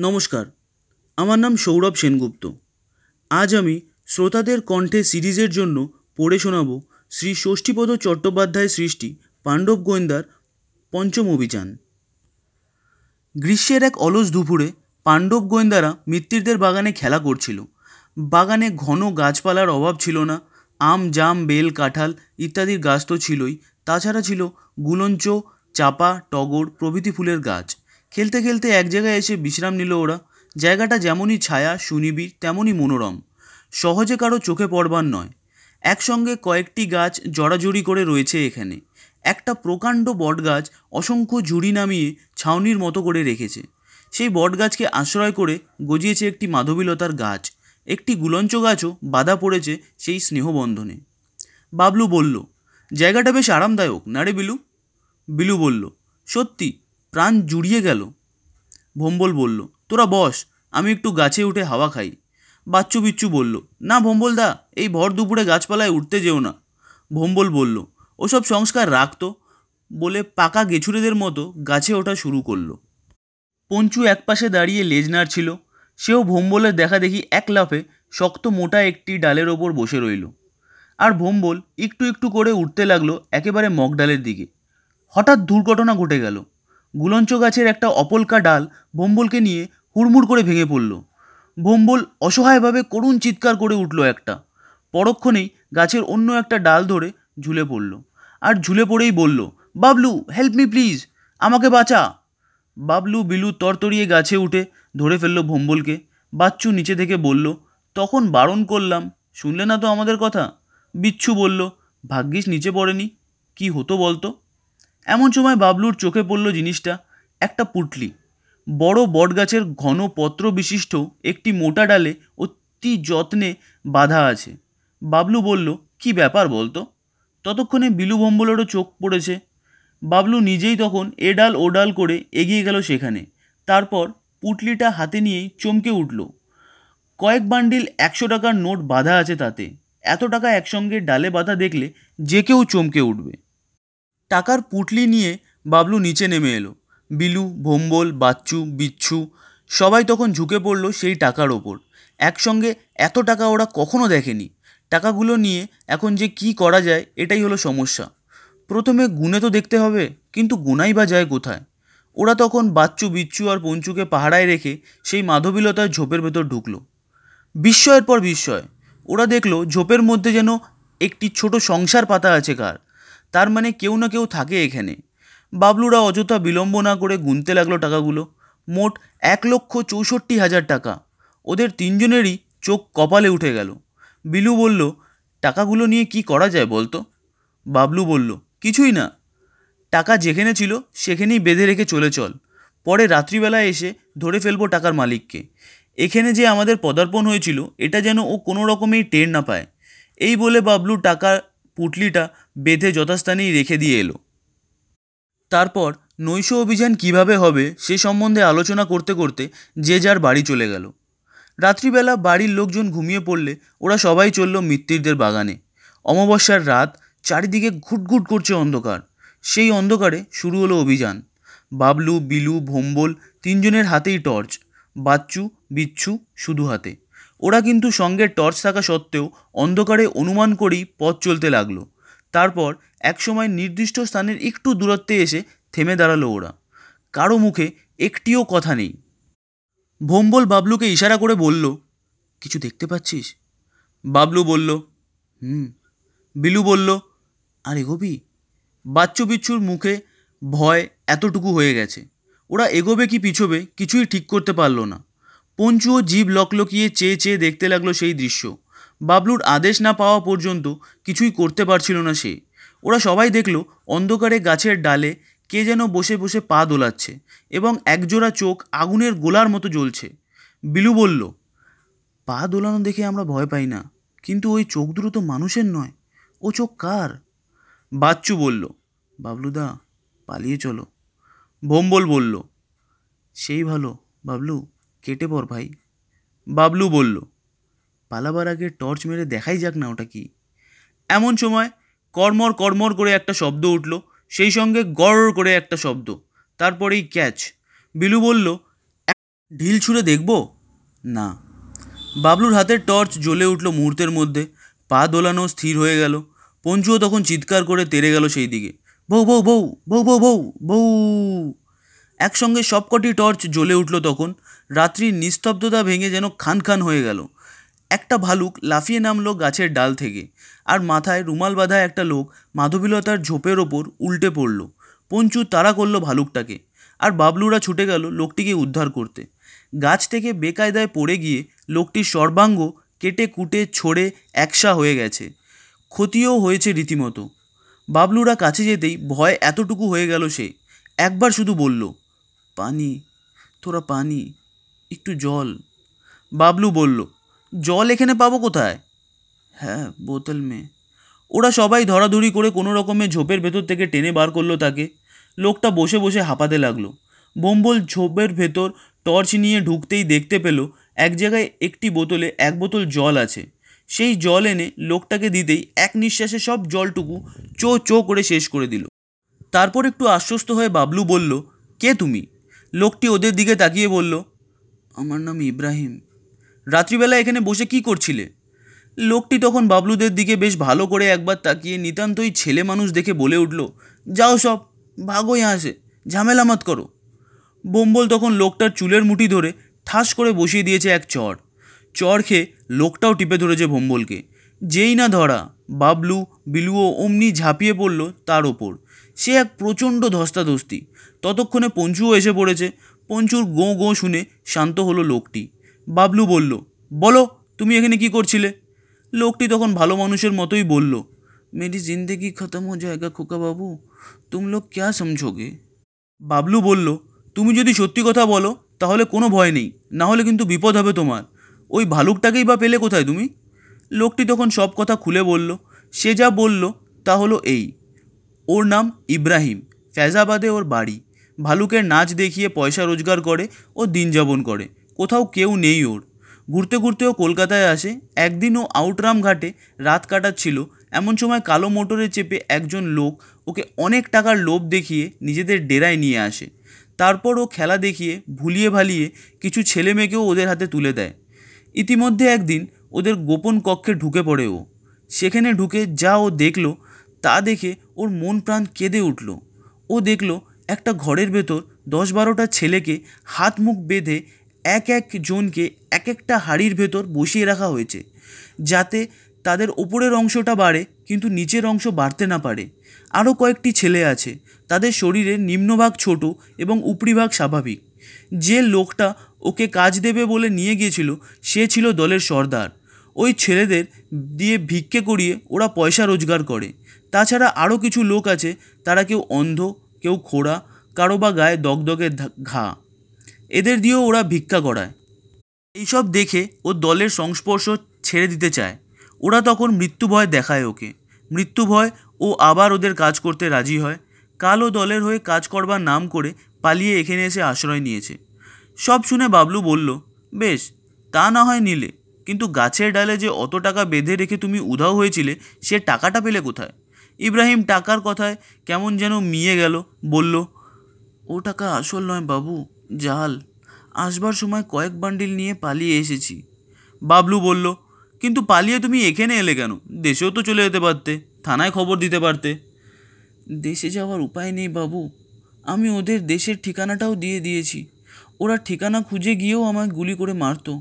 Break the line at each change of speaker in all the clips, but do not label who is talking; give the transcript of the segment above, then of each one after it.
নমস্কার, আমার নাম সৌরভ সেনগুপ্ত। আজ আমি শ্রোতাদের কণ্ঠে সিরিজের জন্য পড়ে শোনাব শ্রী ষষ্ঠীপদ চট্টোপাধ্যায়ের সৃষ্টি পাণ্ডব গোয়েন্দার পঞ্চম অভিযান। গ্রীষ্মের এক অলস দুপুরে পাণ্ডব গোয়েন্দারা মিত্তিরদের বাগানে খেলা করছিল। বাগানে ঘন গাছপালার অভাব ছিল না, আম, জাম, বেল, কাঁঠাল ইত্যাদির গাছ তো ছিলই। তাছাড়া ছিল গুলঞ্চ, চাপা, টগর প্রভৃতি ফুলের গাছ। খেলতে খেলতে এক জায়গায় এসে বিশ্রাম নিল ওরা। জায়গাটা যেমনই ছায়া, সুনিবিড়, তেমনই মনোরম। সহজে কারও চোখে পড়বার নয়। একসঙ্গে কয়েকটি গাছ জড়াজড়ি করে রয়েছে এখানে। একটা প্রকাণ্ড বটগাছ অসংখ্য ঝুড়ি নামিয়ে ছাউনির মতো করে রেখেছে। সেই বটগাছকে আশ্রয় করে গজিয়েছে একটি মাধবীলতার গাছ। একটি গুলঞ্চ গাছও বাধা পড়েছে সেই স্নেহবন্ধনে। বাবলু বলল, জায়গাটা বেশ আরামদায়ক, না রে বিলু? বিলু বলল, সত্যি প্রাণ জুড়িয়ে গেল। ভম্বল বলল, তোরা বস, আমি একটু গাছে উঠে হাওয়া খাই। বাচ্চু বিচ্ছু বলল, না ভম্বলদা এই ভর দুপুরে গাছপালায় উঠতে যেও না। ভম্বল বলল, ওসব সংস্কার রাখতো বলে পাকা গেছুরেদের মতো গাছে ওঠা শুরু করল। পঞ্চু একপাশে দাঁড়িয়ে লেজ নাড়ছিল সেও ভোম্বলের দেখা দেখি এক লাফে শক্ত মোটা একটি ডালের ওপর বসে রইল। আর ভোম্বল একটু একটু করে উঠতে লাগল একেবারে মগডালের দিকে। হঠাৎ দুর্ঘটনা ঘটে গেল। গুলঞ্চ গাছের একটা অপলকা ডাল ভোম্বলকে নিয়ে হুড়মুড় করে ভেঙে পড়ল। ভোম্বল অসহায়ভাবে করুণ চিৎকার করে উঠল একটা। পরক্ষণেই গাছের অন্য একটা ডাল ধরে ঝুলে পড়ল আর ঝুলে পড়েই বলল, বাবলু হেল্প মি প্লিজ আমাকে বাঁচা। বাবলু বিলু তরতরিয়ে গাছে উঠে ধরে ফেলল ভম্বলকে বাচ্চু নিচে থেকে বলল, তখন বারণ করলাম, শুনলে না তো আমাদের কথা? বিচ্ছু বলল, ভাগ্যিস নিচে পড়েনি, কি হতো বলতো? এমন সময় বাবলুর চোখে পড়ল জিনিসটা, একটা পুটলি। বড় বটগাছের ঘন পত্র বিশিষ্ট একটি মোটা ডালে অতি যত্নে বাঁধা আছে। বাবলু বলল, কি ব্যাপার বলতো? ততক্ষণে বিলু ভম্বলেরও চোখ পড়েছে। বাবলু নিজেই তখন এ ডাল ও ডাল করে এগিয়ে গেল সেখানে। তারপর পুটলিটা হাতে নিয়েই চমকে উঠল। কয়েক বান্ডিল একশো টাকার নোট বাঁধা আছে তাতে। এত টাকা একসঙ্গে ডালে বাঁধা দেখলে যে কেউ চমকে উঠবে। টাকার পুটলি নিয়ে বাবলু নিচে নেমে এলো। বিলু, ভোম্বল, বাচ্চু, বিচ্ছু সবাই তখন ঝুঁকে পড়ল সেই টাকার ওপর। একসঙ্গে এত টাকা ওরা কখনো দেখেনি। টাকাগুলো নিয়ে এখন যে কি করা যায়, এটাই হলো সমস্যা। প্রথমে গুনে তো দেখতে হবে, কিন্তু গুনাই বা যায় কোথায়? ওরা তখন বাচ্চু, বিচ্ছু আর পঞ্চুকে পাহারায় রেখে সেই মাধবীলতার ঝোপের ভেতর ঢুকলো। বিস্ময়ের পর বিস্ময়। ওরা দেখল ঝোপের মধ্যে যেন একটি ছোট সংসার পাতা আছে কার। তার মানে কেউ না কেউ থাকে এখানে। বাবলুরা অযথা বিলম্ব না করে গুনতে লাগল টাকাগুলো। মোট এক লক্ষ চৌষট্টি হাজার টাকা। ওদের তিনজনেরই চোখ কপালে উঠে গেল। বিলু বলল, টাকাগুলো নিয়ে কি করা যায় বলতো? বাবলু বলল, কিছুই না। টাকা যেখানে ছিল সেখানেই বেঁধে রেখে চলে চল। পরে রাত্রিবেলায় এসে ধরে ফেলব টাকার মালিককে। এখানে যে আমাদের পদার্পণ হয়েছিল, এটা যেন ও কোনো রকমেই টের না পায়। এই বলে বাবলু টাকার পুটলিটা বেঁধে যথাস্থানেই রেখে দিয়ে এলো। তারপর নৈশ অভিযান কীভাবে হবে সে সম্বন্ধে আলোচনা করতে করতে যে যার বাড়ি চলে গেল। রাত্রিবেলা বাড়ির লোকজন ঘুমিয়ে পড়লে ওরা সবাই চলল মিত্তিরদের বাগানে। অমাবস্যার রাত চারিদিকে ঘুটঘুট করছে অন্ধকার। সেই অন্ধকারে শুরু হলো অভিযান। বাবলু, বিলু, ভোম্বল তিনজনের হাতেই টর্চ। বাচ্চু, বিচ্ছু শুধু হাতে। ওরা কিন্তু সঙ্গে টর্চ থাকা সত্ত্বেও অন্ধকারে অনুমান করেই পথ চলতে লাগল। তারপর একসময় নির্দিষ্ট স্থানের একটু দূরত্বে এসে থেমে দাঁড়াল ওরা। কারও মুখে একটিও কথা নেই। ভোম্বল বাবলুকে ইশারা করে বলল, কিছু দেখতে পাচ্ছিস? বাবলু বলল, হুম। বিলু বলল, আর এগোবি বাচ্চু বিচ্ছুর মুখে ভয় এতটুকু হয়ে গেছে। ওরা এগোবে কি পিছোবে কিছুই ঠিক করতে পারল না। পঞ্চুও জীব লকলকিয়ে চেয়ে চেয়ে দেখতে লাগল সেই দৃশ্য। বাবলুর আদেশ না পাওয়া পর্যন্ত কিছুই করতে পারছিল না সে। ওরা সবাই দেখল অন্ধকারে গাছের ডালে কে যেন বসে বসে পা দোলাচ্ছে এবং একজোড়া চোখ আগুনের গোলার মতো জ্বলছে। বিলু বলল, পা দোলানো দেখে আমরা ভয় পাই না, কিন্তু ওই চোখ দুটো তো মানুষের নয়। ও চোখ কার? বাচ্চু বলল, বাবলুদা, পালিয়ে চলো। ভোম্বল বলল, সেই ভালো, বাবলু, কেটে পর ভাই। বাবলু বলল পালাবার আগে টর্চ মেরে দেখাই যাক না ওটা কি। এমন সময় কর্মর কর্মর করে একটা শব্দ উঠল, সেই সঙ্গে গড় করে একটা শব্দ, তারপরেই ক্যাচ। বিলু বলল ঢিল ছুঁড়ে দেখব? না। বাবলুর হাতের টর্চ জ্বলে উঠল মুহূর্তের মধ্যে, পা দোলানো স্থির হয়ে গেল, পঞ্চুও তখন চিৎকার করে তেড়ে গেল সেই দিকে। বউ বউ বউ বউ বউ বউ বউ। একসঙ্গে সবকটি টর্চ জ্বলে উঠল তখন, রাত্রির নিস্তব্ধতা ভেঙে যেন খান খান হয়ে গেল। একটা ভালুক লাফিয়ে নামলো গাছের ডাল থেকে। আর মাথায় রুমাল বাঁধা একটা লোক মাধবীলতার ঝোপের ওপর উল্টে পড়ল। পঞ্চু তাড়া করল ভালুকটাকে। আর বাবলুরা ছুটে গেল লোকটিকে উদ্ধার করতে। গাছ থেকে বেকায়দায় পড়ে গিয়ে লোকটির সর্বাঙ্গ কেটে কুটে ছড়ে একসা হয়ে গেছে। ক্ষতিও হয়েছে রীতিমতো। বাবলুরা কাছে যেতেই ভয় এতটুকু হয়ে গেল সে। একবার শুধু বলল, পানি, তোরা পানি, একটু জল। বাবলু বলল জল এখানে পাবো কোথায়? হ্যাঁ বোতল মে ওরা সবাই ধরাধরি করে কোনো রকমে ঝোপের ভেতর থেকে টেনে বার করল তাকে। লোকটা বসে বসে হাঁপাতে লাগল। বোম্বল ঝোপের ভেতর টর্চ নিয়ে ঢুকতেই দেখতে পেল এক জায়গায় একটি বোতলে এক বোতল জল আছে। সেই জল এনে লোকটাকে দিতেই এক নিঃশ্বাসে সব জলটুকু চো চো করে শেষ করে দিল। তারপর একটু আশ্বস্ত হয়ে বাবলু বলল, কে তুমি? লোকটি ওদের দিকে তাকিয়ে বলল, আমার নাম ইব্রাহিম। রাত্রিবেলা এখানে বসে কি করছিলে? লোকটি তখন বাবলুদের দিকে বেশ ভালো করে একবার তাকিয়ে নিতান্তই ছেলে মানুষ দেখে বলে উঠল, যাও সব, ভাগোই আসে ঝামেলা মত করো। বোম্বল তখন লোকটার চুলের মুঠি ধরে ঠাস করে বসিয়ে দিয়েছে এক চর। চর খেয়ে লোকটাও টিপে ধরেছে ভোম্বলকে যেই না ধরা, বাবলু, বিলুও অমনি ঝাঁপিয়ে পড়ল তার ওপর। সে এক প্রচণ্ড ধস্তাধস্তি। ততক্ষণে পঞ্চুও এসে পড়েছে। পঞ্চুর গোঁ গোঁ শুনে শান্ত হলো লোকটি। বাবলু বলল, বলো, তুমি এখানে কি করছিলে? লোকটি তখন ভালো মানুষের মতোই বলল মেরি জিন্দেগি খতম হো জায়গা খোকা বাবু, তুম লোক ক্যা সমঝোগে? বাবলু বলল, তুমি যদি সত্যি কথা বলো, তাহলে কোনো ভয় নেই, না হলে কিন্তু বিপদ হবে তোমার। ওই ভালুকটাকেই বা পেলে কোথায় তুমি? লোকটি তখন সব কথা খুলে বলল, সে যা বলল, তা হলো এই। ওর নাম ইব্রাহিম, ফ্যাজাবাদে ওর বাড়ি। ভালুকের নাচ দেখিয়ে পয়সা রোজগার করে ও দিন যাপন করে। কোথাও কেউ নেই ওর। ঘুরতে ঘুরতেও কলকাতায় আসে। একদিন ও আউটরাম ঘাটে রাত কাটাচ্ছিল। এমন সময় কালো মোটরে চেপে একজন লোক ওকে অনেক টাকার লোভ দেখিয়ে নিজেদের ডেরায় নিয়ে আসে। তারপর ও খেলা দেখিয়ে, ভুলিয়ে ভালিয়ে কিছু ছেলে মেয়েকেও ওদের হাতে তুলে দেয়। ইতিমধ্যে একদিন ওদের গোপন কক্ষে ঢুকে পড়ে ও। সেখানে ঢুকে যা ও দেখল, তা দেখে ওর মন প্রাণ কেঁদে উঠল। ও দেখল, একটা ঘরের ভেতর দশ বারোটা ছেলেকে হাত মুখ বেঁধে এক এক জনকে এক একটা হাড়ির ভেতর বসিয়ে রাখা হয়েছে, যাতে তাদের ওপরের অংশটা বাড়ে কিন্তু নিচের অংশ বাড়তে না পারে। আরও কয়েকটি ছেলে আছে, তাদের শরীরের নিম্নভাগ ছোট এবং উপরিভাগ স্বাভাবিক। যে লোকটা ওকে কাজ দেবে বলে নিয়ে গিয়েছিল, সে ছিল দলের সর্দার। ওই ছেলেদের দিয়ে ভিক্ষে করিয়ে ওরা পয়সা রোজগার করে। তাছাড়া আরও কিছু লোক আছে, তারা কেউ অন্ধ, কেউ খোড়া, কারও বা গায়ে দগদগে ঘা। এদের দিয়েও ওরা ভিক্ষা করায় এইসব দেখে ও দলের সংস্পর্শ ছেড়ে দিতে চায়। ওরা তখন মৃত্যু ভয় দেখায় ওকে। মৃত্যু ভয় ও আবার ওদের কাজ করতে রাজি হয়। কাল দলের হয়ে কাজ করবার নাম করে পালিয়ে এখানে এসে আশ্রয় নিয়েছে। সব শুনে বাবলু বলল, বেশ, তা না হয় নিলে। কিন্তু গাছের ডালে যে অত টাকা বেঁধে রেখে তুমি উধাও হয়েছিলে, সে টাকাটা পেলে কোথায়? ইব্রাহিম টাকার কথায় কেমন যেন মিয়ে গেল, বলল, ও টাকা আসল নয় বাবু। জাল, আসবার সময় কয়েক বান্ডিল নিয়ে পালিয়ে এসেছি। বাবলু বলল, কিন্তু পালিয়ে তুমি এখানে এলে কেন? দেশেও তো চলে যেতে পারতে, থানায় খবর দিতে পারতে। দেশে যাওয়ার উপায় নেই বাবু, আমি ওদের দেশের ঠিকানাটাও দিয়ে দিয়েছি। ওরা ঠিকানা খুঁজে গিয়েও আমায় গুলি করে মারতো,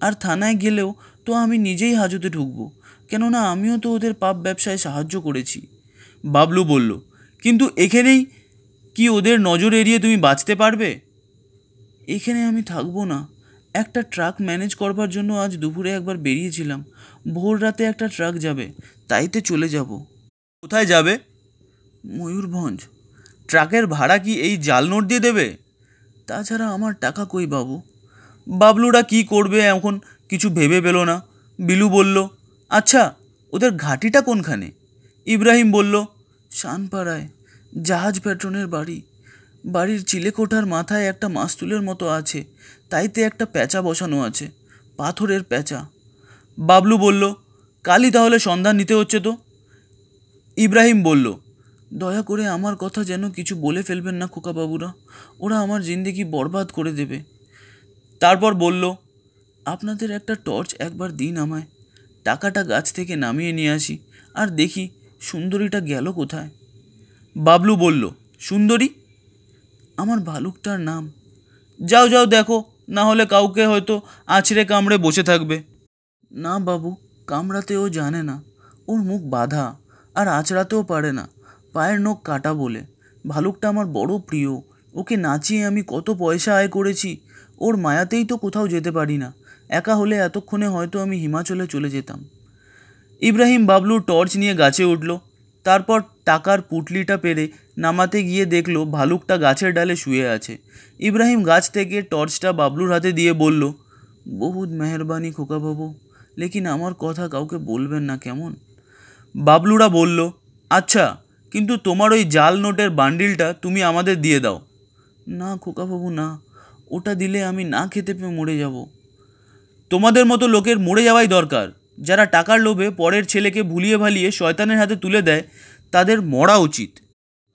আর থানায় গেলেও তো আমি নিজেই হাজতে ঢুকবো, কেননা আমিও তো ওদের পাপ ব্যবসায় সাহায্য করেছি। বাবলু বলল, কিন্তু এখানেই কি ওদের নজর এড়িয়ে তুমি বাঁচতে পারবে? এখানে আমি থাকব না। একটা ট্রাক ম্যানেজ করবার জন্য আজ দুপুরে একবার বেরিয়েছিলাম। ভোর রাতে একটা ট্রাক যাবে, তাইতে চলে যাব। কোথায় যাবে? ময়ূরভঞ্জ। ট্রাকের ভাড়া কি এই জাল নোট দিয়ে দেবে? তাছাড়া আমার টাকা কই বাবু বাবলুরা কি করবে এখন কিছু ভেবে পেল না। বিলু বলল আচ্ছা ওদের ঘাটিটা কোনখানে? ইব্রাহিম বলল, শানপাড়ায়, জাহাজ প্যাট্রনের বাড়ি। বাড়ির চিলেকোঠার মাথায় একটা মাস্তুলের মতো আছে, তাইতে একটা প্যাঁচা বসানো আছে, পাথরের প্যাঁচা। বাবলু বলল, কালই তাহলে সন্ধান নিতে হচ্ছে তো? ইব্রাহিম বলল, দয়া করে আমার কথা যেন কিছু বলে ফেলবেন না খোকাবাবুরা, ওরা আমার জিন্দেগি বরবাদ করে দেবে। তারপর বলল, আপনাদের একটা টর্চ একবার দিন আমায়, টাকাটা গাছ থেকে নামিয়ে নিয়ে আসি, আর দেখি সুন্দরীটা গেল কোথায়? বাবলু বলল, সুন্দরী? আমার ভালুকটার নাম। যাও যাও, দেখো, না হলে কাউকে হয়তো আছড়ে কামড়ে বসে থাকবে। না বাবু কামড়াতে ও জানে না। ওর মুখ বাঁধা আর আঁচড়াতেও পারে না। পায়ের নখ কাটা বলে। ভালুকটা আমার বড় প্রিয়। ওকে নাচিয়ে আমি কত পয়সা আয় করেছি। ওর মায়াতেই তো কোথাও যেতে পারি না। একা হলে এতক্ষণে হয়তো আমি হিমাচলে চলে যেতাম। ইব্রাহিম বাবলু টর্চ নিয়ে গাছে উঠল। তারপর টাকার পুটলিটা পেরে নামাতে গিয়ে দেখল ভালুকটা গাছের ডালে শুয়ে আছে। ইব্রাহিম গাছ থেকে টর্চটা বাবলুর হাতে দিয়ে বলল, বহুত মেহরবানি খোকাবাবু লেকিন আমার কথা কাউকে বলবেন না কেমন? বাবলুরা বলল আচ্ছা কিন্তু তোমার ওই জাল নোটের বান্ডিলটা তুমি আমাদের দিয়ে দাও। না খোকাবাবু না, ওটা দিলে আমি না খেতে পেয়ে মরে যাব। তোমাদের মতো লোকের মরে যাওয়াই দরকার। যারা টাকার লোভে পরের ছেলেকে ভুলিয়ে ভালিয়ে শয়তানের হাতে তুলে দেয়, তাদের মরা উচিত।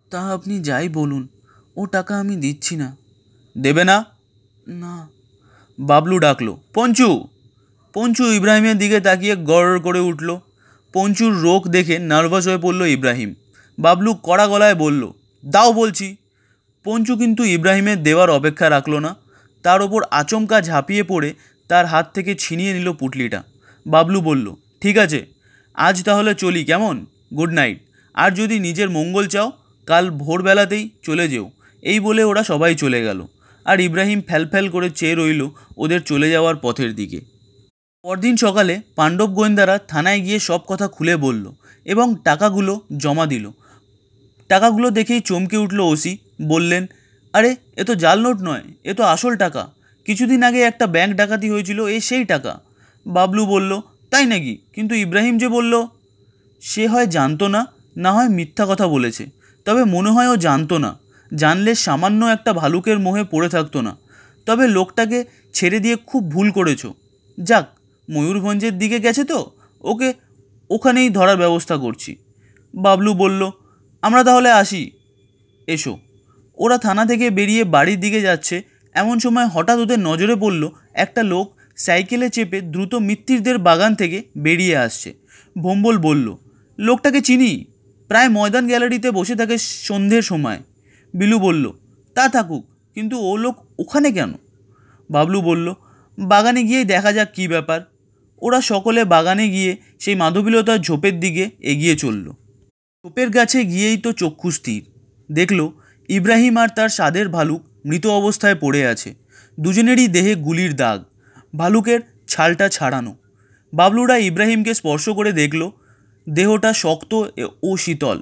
তা আপনি যাই বলুন, ও টাকা আমি দিচ্ছি না। দেবে না? না। বাবলু ডাকলো, পঞ্চু! পঞ্চু ইব্রাহিমের দিকে তাকিয়ে গড় করে উঠল। পঞ্চুর রোগ দেখে নার্ভাস হয়ে পড়ল ইব্রাহিম। বাবলু কড়া গলায় বলল, দাও বলছি। পঞ্চু কিন্তু ইব্রাহিমের দেওয়ার অপেক্ষা রাখল না। তার ওপর আচমকা ঝাঁপিয়ে পড়ে তার হাত থেকে ছিনিয়ে নিল পুটলিটা। বাবলু বলল, ঠিক আছে, আজ তাহলে চলি, কেমন? Good night. আর যদি নিজের মঙ্গল চাও, কাল ভোরবেলাতেই চলে যেও। এই বলে ওরা সবাই চলে গেল। আর ইব্রাহিম ফ্যালফ্যাল করে চেয়ে রইল ওদের চলে যাওয়ার পথের দিকে। পরদিন সকালে পাণ্ডব গোয়েন্দারা থানায় গিয়ে সব কথা খুলে বলল এবং টাকাগুলো জমা দিল। টাকাগুলো দেখেই চমকে উঠল ওসি, বললেন, আরে, এ তো জাল নোট নয়, এ তো আসল টাকা। কিছুদিন আগে একটা ব্যাংক ডাকাতি হয়েছিল, এ সেই টাকা। বাবলু বলল, তাই নাকি? কিন্তু ইব্রাহিম যে বলল, সে হয় জানতো না না হয় মিথ্যা কথা বলেছে। তবে মনে হয় ও জানতো না। জানলে সামান্য একটা ভালুকের মোহে পড়ে থাকতো না। তবে লোকটাকে ছেড়ে দিয়ে খুব ভুল করেছ। যাক, ময়ূরভঞ্জের দিকে গেছে তো? ওকে ওখানেই ধরার ব্যবস্থা করছি। বাবলু বলল, আমরা তাহলে আসি। এসো। ওরা থানা থেকে বেরিয়ে বাড়ির দিকে যাচ্ছে। এমন সময় হঠাৎ ওদের নজরে পড়ল একটা লোক সাইকেলে চেপে দ্রুত মিত্তিরদের বাগান থেকে বেরিয়ে আসছে। ভম্বল বলল, লোকটাকে চিনি? প্রায় ময়দান গ্যালারিতে বসে থাকে সন্ধ্যের সময়। বিলু বলল, তা থাকুক, কিন্তু ও লোক ওখানে কেন? বাবলু বলল, বাগানে গিয়েই দেখা যাক কী ব্যাপার। ওরা সকলে বাগানে গিয়ে সেই মাধবীলতার ঝোপের দিকে এগিয়ে চলল। ঝোপের গাছে গিয়েই তো চক্ষু স্থির। দেখল, ইব্রাহিম আর তার সাদের ভালুক মৃত অবস্থায় পড়ে আছে। দুজনেরই দেহে গুলির দাগ। ভালুকের ছালটা ছাড়ানো। বাবলুরা ইব্রাহিমকে স্পর্শ করে দেখল, দেহটা শক্ত ও শীতল।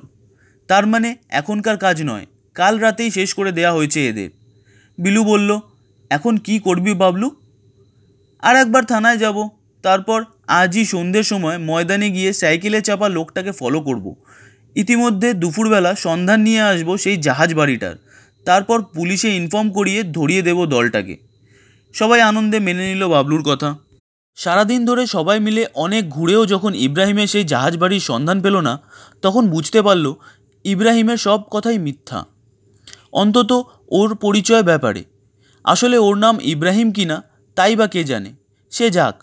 তার মানে এখনকার কাজ নয়, কাল রাতেই শেষ করে দেয়া হয়েছে এদের। বিলু বলল, এখন কি করবি বাবলু? আর একবার থানায় যাব, তারপর আজই সন্ধ্যের সময় ময়দানে গিয়ে সাইকেলে চাপা লোকটাকে ফলো করব। ইতিমধ্যে দুপুরবেলা সন্ধান নিয়ে আসব সেই জাহাজ বাড়িটার। তারপর পুলিশে ইনফর্ম করিয়ে ধরিয়ে দেব দলটাকে। সবাই আনন্দে মেনে নিল বাবলুর কথা। সারাদিন ধরে সবাই মিলে অনেক ঘুরেও যখন ইব্রাহিমের সেই জাহাজ বাড়ির সন্ধান পেল না, তখন বুঝতে পারল ইব্রাহিমের সব কথাই মিথ্যা। অন্তত ওর পরিচয় ব্যাপারে। আসলে ওর নাম ইব্রাহিম কিনা, তাই বা কে জানে। সে যাক,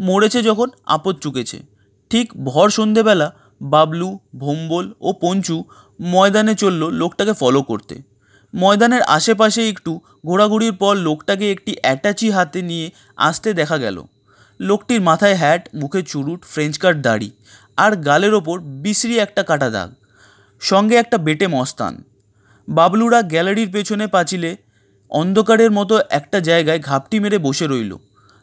মরেছে যখন আপদ চুকেছে। ঠিক ভর সন্ধেবেলা বাবলু, ভোম্বল ও পঞ্চু ময়দানে চলল লোকটাকে ফলো করতে। ময়দানের আশেপাশে একটু ঘোরাঘুরির পর লোকটাকে একটি অ্যাটাচি হাতে নিয়ে আসতে দেখা গেল। লোকটির মাথায় হ্যাট মুখে চুরুট ফ্রেঞ্চ কাট দাড়ি আর গালের ওপর বিশ্রী একটা কাটা দাগ, সঙ্গে একটা বেটে মস্তান। বাবলুরা গ্যালারির পেছনে পাঁচিলে অন্ধকারের মতো একটা জায়গায় ঘাপটি মেরে বসে রইল।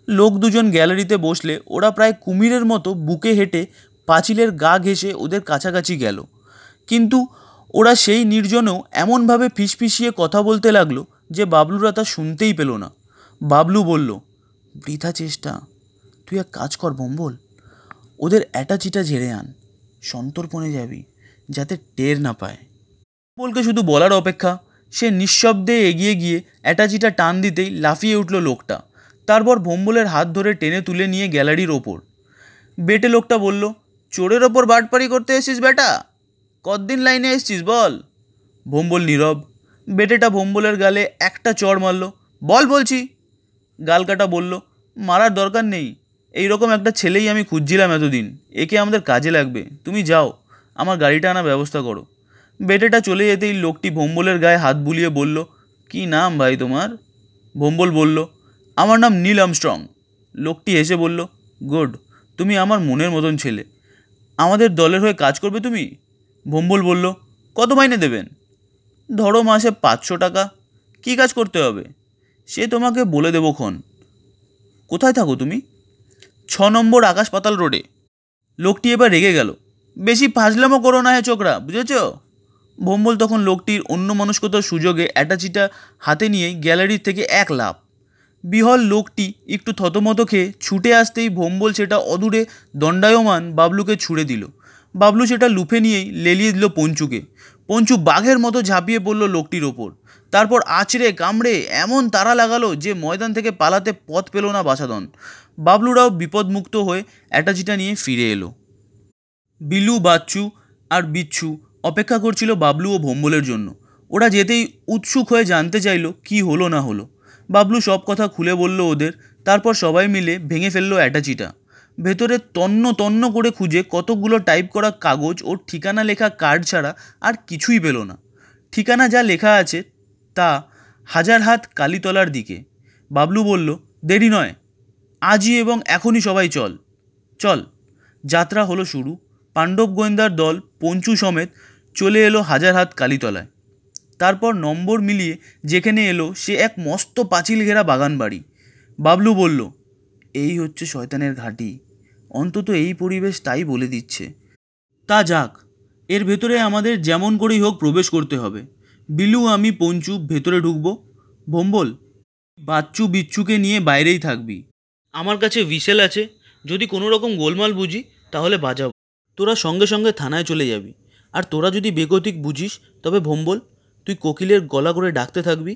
লোক দুজন গ্যালারিতে বসলে ওরা প্রায় কুমিরের মতো বুকে হেঁটে পাঁচিলের গা ঘেঁষে ওদের কাছাকাছি গেল। কিন্তু ওরা সেই নির্জনেও এমনভাবে ফিসফিসিয়ে কথা বলতে লাগল যে বাবলুরা তা শুনতেই পেল না। বাবলু বলল, বৃথা চেষ্টা। তুই এক কাজ কর বম্বল। ওদের অ্যাটাচিটা ঝেড়ে আন। সন্তর্পণে যাবি, যাতে টের না পায়। বলকে শুধু বলার অপেক্ষা, সে নিঃশব্দে এগিয়ে গিয়ে অ্যাটাচিটা টান দিতেই লাফিয়ে উঠল লোকটা। তারপর ভম্বলের হাত ধরে টেনে তুলে নিয়ে গ্যালারির ওপর। বেটে লোকটা বলল, চোরের ওপর বাটপারি করতে এসিস বেটা? কতদিন লাইনে এসছিস বল? ভোম্বল নীরব। বেটেটা ভোম্বলের গালে একটা চড় মারল। বল বলছি। গালকাটা বলল, মারার দরকার নেই। এই রকম একটা ছেলেই আমি খুঁজছিলাম এতদিন। একে আমাদের কাজে লাগবে। তুমি যাও। আমার গাড়িটা আনার ব্যবস্থা করো। বেটেটা চলে যেতেই লোকটি ভোম্বলের গায়ে হাত বুলিয়ে বলল, কি নাম ভাই তোমার? ভোম্বল বলল, আমার নাম নীল আমস্ট্রং। লোকটি হেসে বলল, গুড। তুমি আমার মনের মতন ছেলে। আমাদের দলের হয়ে কাজ করবে তুমি? ভোম্বল বলল, কত মাইনে দেবেন? ধরো মাসে পাঁচশো টাকা। কী কাজ করতে হবে? সে তোমাকে বলে দেবো ক্ষণ কোথায় থাকো তুমি? ছ নম্বর আকাশ পাতাল রোডে। লোকটি এবার রেগে গেল। বেশি ফাজলামো করো না হে চোকরা, বুঝেছ? ভোম্বল তখন লোকটির অন্য মনস্কতার সুযোগে অ্যাটাচিটা হাতে নিয়ে গ্যালারির থেকে এক লাভ বিহল লোকটি একটু থতমত খেয়ে ছুটে আসতেই ভোম্বল সেটা অদূরে দণ্ডায়মান বাবলুকে ছুড়ে দিল। বাবলু সেটা লুফে নিয়েই লেলিয়ে দিল পঞ্চুকে। পঞ্চু বাঘের মতো ঝাঁপিয়ে পড়ল লোকটির ওপর। তারপর আছড়ে কামড়ে এমন তারা লাগালো যে ময়দান থেকে পালাতে পথ পেল না বাসাদন বাবলুরাও বিপদমুক্ত হয়ে অ্যাটাচিটা নিয়ে ফিরে এলো। বিলু বাচ্চু আর বিচ্ছু অপেক্ষা করছিল বাবলু ও ভোম্বলের জন্য। ওরা যেতেই উৎসুক হয়ে জানতে চাইলো কি হলো না হলো। বাবলু সব কথা খুলে বলল ওদের, তারপর সবাই মিলে ভেঙে ফেলল অ্যাটাচিটা। ভেতরে তন্ন তন্ন করে খুঁজে কতগুলো টাইপ করা কাগজ ও ঠিকানা লেখা কার্ড ছাড়া আর কিছুই পেল না। ঠিকানা যা লেখা আছে তা হাজার হাত কালীতলার দিকে। বাবলু বলল, দেরি নয়। আজই এবং এখনই সবাই চল। চল। যাত্রা হলো শুরু। পাণ্ডব গোয়েন্দার দল পঞ্চু সমেত চলে এলো হাজার হাত কালীতলায়। তারপর নম্বর মিলিয়ে যেখানে এলো সে এক মস্ত পাঁচিল ঘেরা বাগান বাড়ি বাবলু বলল, এই হচ্ছে শয়তানের ঘাঁটি। অন্তত এই পরিবেশ তাই বলে দিচ্ছে। তা যাক, এর ভেতরে আমাদের যেমন করেই হোক প্রবেশ করতে হবে। বিলু, আমি, পঞ্চু, ভেতরে ঢুকবো। ভম্বল, বাচ্চু, বিচ্ছুকে নিয়ে বাইরেই থাকবি। আমার কাছে ভিসেল আছে, যদি কোনো রকম গোলমাল বুঝি, তাহলে বাজাবো। তোরা সঙ্গে সঙ্গে থানায় চলে যাবি। আর তোরা যদি বেগতিক বুঝিস, তবে ভম্বল, তুই কোকিলের গলা করে ডাকতে থাকবি,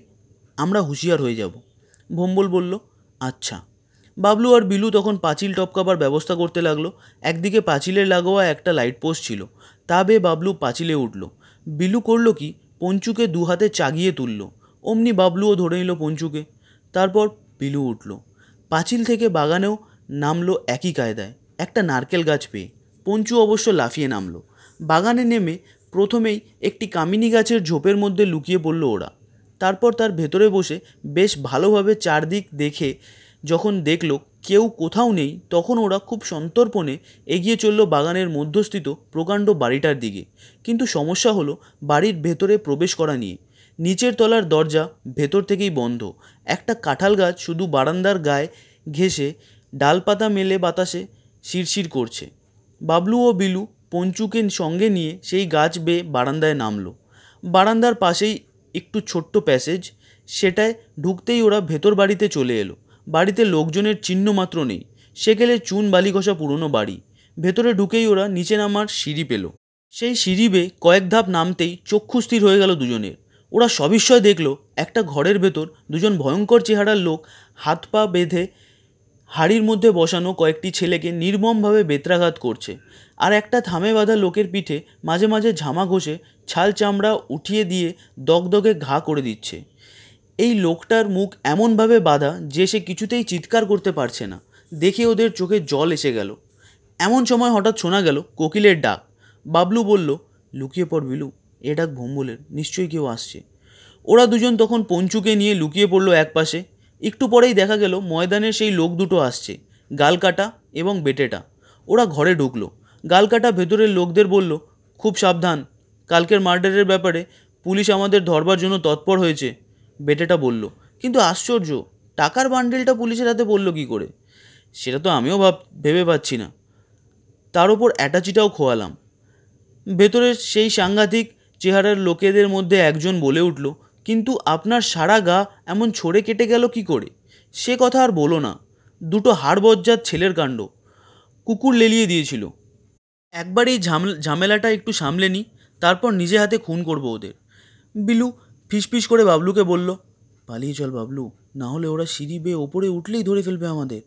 আমরা হুঁশিয়ার হয়ে যাব। ভম্বল বলল আচ্ছা। বাবলু আর বিলু তখন পাঁচিল টপকাবার ব্যবস্থা করতে লাগল। একদিকে পাঁচিলের লাগোয়া একটা লাইট পোস্ট ছিল। তা বেয়ে বাবলু পাঁচিলে উঠল। বিলু করল কি? পঞ্চুকে দু হাতে চাগিয়ে তুলল। অমনি বাবলুও ধরে নিল পঞ্চুকে। তারপর বিলু উঠল। পাঁচিল থেকে বাগানেও নামলো একই কায়দায়। একটা নারকেল গাছ পেয়ে। পঞ্চু অবশ্য লাফিয়ে নামলো। বাগানে নেমে প্রথমেই একটি কামিনী গাছের ঝোপের মধ্যে লুকিয়ে পড়ল ওরা। তারপর তার ভেতরে বসে বেশ ভালোভাবে চারদিক দেখে যখন দেখল কেউ কোথাও নেই, তখন ওরা খুব সন্তর্পণে এগিয়ে চলল বাগানের মধ্যস্থিত প্রকাণ্ড বাড়িটার দিকে। কিন্তু সমস্যা হলো বাড়ির ভেতরে প্রবেশ করা নিয়ে। নিচের তলার দরজা ভেতর থেকেই বন্ধ। একটা কাঁঠাল গাছ শুধু বারান্দার গায়ে ঘেঁষে ডালপাতা মেলে বাতাসে শিরশির করছে। বাবলু ও বিলু পঞ্চুকে সঙ্গে নিয়ে সেই গাছ বেয়ে বারান্দায় নামলো। বারান্দার পাশেই একটু ছোট্ট প্যাসেজ, সেটায় ঢুকতেই ওরা ভেতর বাড়িতে চলে এলো। বাড়িতে লোকজনের চিহ্ন মাত্র নেই। সেকেলে চুন বালি ঘষা পুরনো বাড়ি। ভেতরে ঢুকেই ওরা নিচে নামার সিঁড়ি পেল। সেই সিঁড়ি বেয়ে কয়েক ধাপ নামতেই চক্ষু স্থির হয়ে গেল দুজনের। ওরা সবিস্ময় দেখল, একটা ঘরের ভেতর দুজন ভয়ঙ্কর চেহারার লোক হাত পা বেঁধে হাড়ির মধ্যে বসানো কয়েকটি ছেলেকে নির্মমভাবে বেত্রাঘাত করছে। আর একটা থামে বাঁধা লোকের পিঠে মাঝে মাঝে ঝামা ঘষে ছাল চামড়া উঠিয়ে দিয়ে দগদগে ঘা করে দিচ্ছে। এই লোকটার মুখ এমনভাবে বাঁধা যে সে কিছুতেই চিৎকার করতে পারছে না। দেখে ওদের চোখে জল এসে গেল। এমন সময় হঠাৎ শোনা গেল কোকিলের ডাক। বাবলু বলল, লুকিয়ে পড় বিলু, এ ডাক ভম্বলের, নিশ্চয়ই কেউ আসছে। ওরা দুজন তখন পঞ্চুকে নিয়ে লুকিয়ে পড়ল একপাশে। একটু পরেই দেখা গেল ময়দানের সেই লোক দুটো আসছে, গালকাটা এবং বেটেটা। ওরা ঘরে ঢুকলো। গালকাটা ভেতরের লোকদের বলল, খুব সাবধান, কালকের মার্ডারের ব্যাপারে পুলিশ আমাদের ধরবার জন্য তৎপর হয়েছে। বেটেটা বলল, কিন্তু আশ্চর্য, টাকার বান্ডেলটা পুলিশের হাতে পড়ল কী করে? সেটা তো আমিও ভাব, ভেবে পাচ্ছি না। তার ওপর অ্যাটাচিটাও খোয়ালাম। ভেতরের সেই সাংঘাতিক চেহারার লোকেদের মধ্যে একজন বলে উঠল, কিন্তু আপনার সারা গা এমন ছড়ে কেটে গেল কি করে? সে কথা আর বলো না, দুটো হাড়বজ্জাত ছেলের কাণ্ড। কুকুর লেলিয়ে দিয়েছিল। একবার এই ঝাম, ঝামেলাটা একটু সামলে নি, তারপর নিজে হাতে খুন করব ওদের। বিলু ফিসফিস করে বাবলুকে বলল, পালিয়ে চল বাবলু, না হলে ওরা সিঁড়ি বেয়ে ওপরে উঠলেই ধরে ফেলবে আমাদের।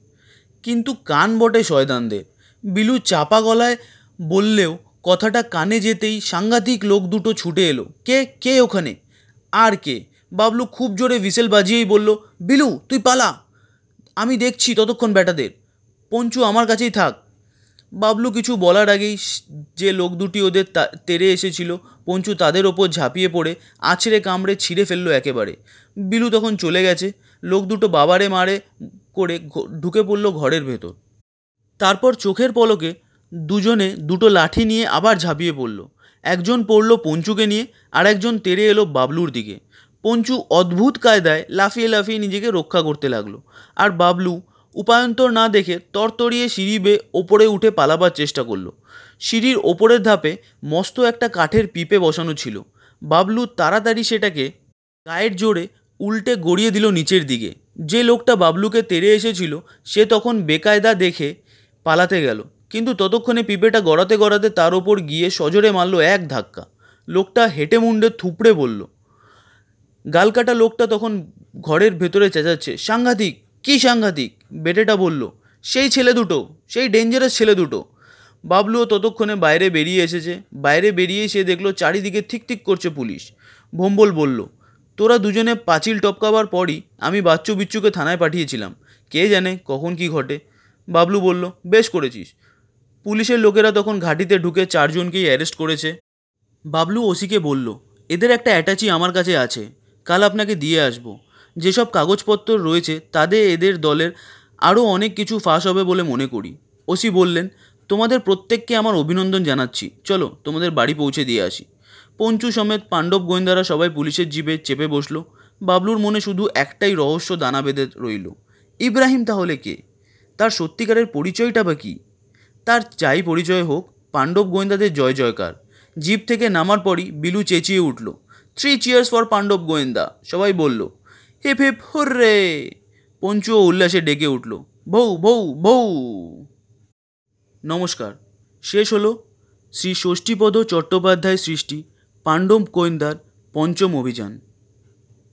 কিন্তু কান বটে শয়তানদের। বিলু চাপা গলায় বললেও কথাটা কানে যেতেই সাংঘাতিক লোক দুটো ছুটে এলো। কে? কে ওখানে? আর কে? বাবলু খুব জোরে ভিসেল বাজিয়েই বলল, বিলু, তুই পালা। আমি দেখছি ততক্ষণ ব্যাটাদের। পঞ্চু আমার কাছেই থাক। বাবলু কিছু বলার আগেই যে লোক দুটি ওদের তা- তেড়ে এসেছিল, পঞ্চু তাদের ওপর ঝাঁপিয়ে পড়ে, আছড়ে কামড়ে ছিঁড়ে ফেলল একেবারে। বিলু তখন চলে গেছে, লোক দুটো বাবারে মারে করে ঢুকে পড়ল ঘরের ভেতর। তারপর চোখের পলকে দুজনে দুটো লাঠি নিয়ে আবার ঝাঁপিয়ে পড়ল। একজন পড়ল পঞ্চুকে নিয়ে আর একজন তেড়ে এলো বাবলুর দিকে। পঞ্চু অদ্ভুত কায়দায় লাফিয়ে লাফিয়ে নিজেকে রক্ষা করতে লাগল। আর বাবলু উপায়ন্তর না দেখে তরতরিয়ে সিঁড়ি বেয়ে ওপরে উঠে পালাবার চেষ্টা করল। সিঁড়ির ওপরের ধাপে মস্ত একটা কাঠের পিপে বসানো ছিল। বাবলু তাড়াতাড়ি সেটাকে গায়ের জোরে উল্টে গড়িয়ে দিল নিচের দিকে। যে লোকটা বাবলুকে তেড়ে এসেছিল, সে তখন বেকায়দা দেখে পালাতে গেল। কিন্তু ততক্ষণে পিঁপেটা গড়াতে গড়াতে তার ওপর গিয়ে সজোরে মারল এক ধাক্কা। লোকটা হেঁটে মুন্ডে থুপড়ে বলল, গালকাটা লোকটা তখন ঘরের ভেতরে চেঁচাচ্ছে। সাংঘাতিক কী সাংঘাতিক? বেটেটা বলল, সেই ছেলে দুটো, সেই ডেঞ্জারাস ছেলে দুটো। বাবলুও ততক্ষণে বাইরে বেরিয়ে এসেছে। বাইরে বেরিয়ে সে দেখল চারিদিকে ঠিক করছে পুলিশ। ভোম্বল বলল, তোরা দুজনে পাঁচিল টপকাবার পরই আমি বাচ্চু বিচ্চুকে থানায় পাঠিয়েছিলাম। কে জানে কখন কি ঘটে? বাবলু বলল, বেশ করেছিস। পুলিশের লোকেরা তখন ঘাঁটিতে ঢুকে চারজনকেই অ্যারেস্ট করেছে। বাবলু ওসিকে বলল, এদের একটা অ্যাটাচি আমার কাছে আছে। কাল আপনাকে দিয়ে আসব। যেসব কাগজপত্র রয়েছে তাদের এদের দলের আরও অনেক কিছু ফাঁস হবে বলে মনে করি। ওসি বললেন, তোমাদের প্রত্যেককে আমার অভিনন্দন জানাচ্ছি। চলো, তোমাদের বাড়ি পৌঁছে দিয়ে আসি। পঞ্চু সমেত পাণ্ডব গোয়েন্দারা সবাই পুলিশের জিপে চেপে বসল। বাবলুর মনে শুধু একটাই রহস্য দানা বেঁধে রইল। ইব্রাহিম তাহলে কে? তার সত্যিকারের পরিচয়টা বা কী? তার যাই পরিচয় হোক, পাণ্ডব গোয়েন্দাদের জয় জয়কার। জিপ থেকে নামার পরই বিলু চেঁচিয়ে উঠল, থ্রি চিয়ার্স ফর পাণ্ডব গোয়েন্দা। সবাই বলল হিপ হেপ হুররে পঞ্চুও উল্লাসে ডেকে উঠল, বউ বউ বউ। নমস্কার, শেষ হলো শ্রী ষষ্ঠীপদ চট্টোপাধ্যায় সৃষ্টি পাণ্ডব গোয়েন্দার পঞ্চম অভিযান।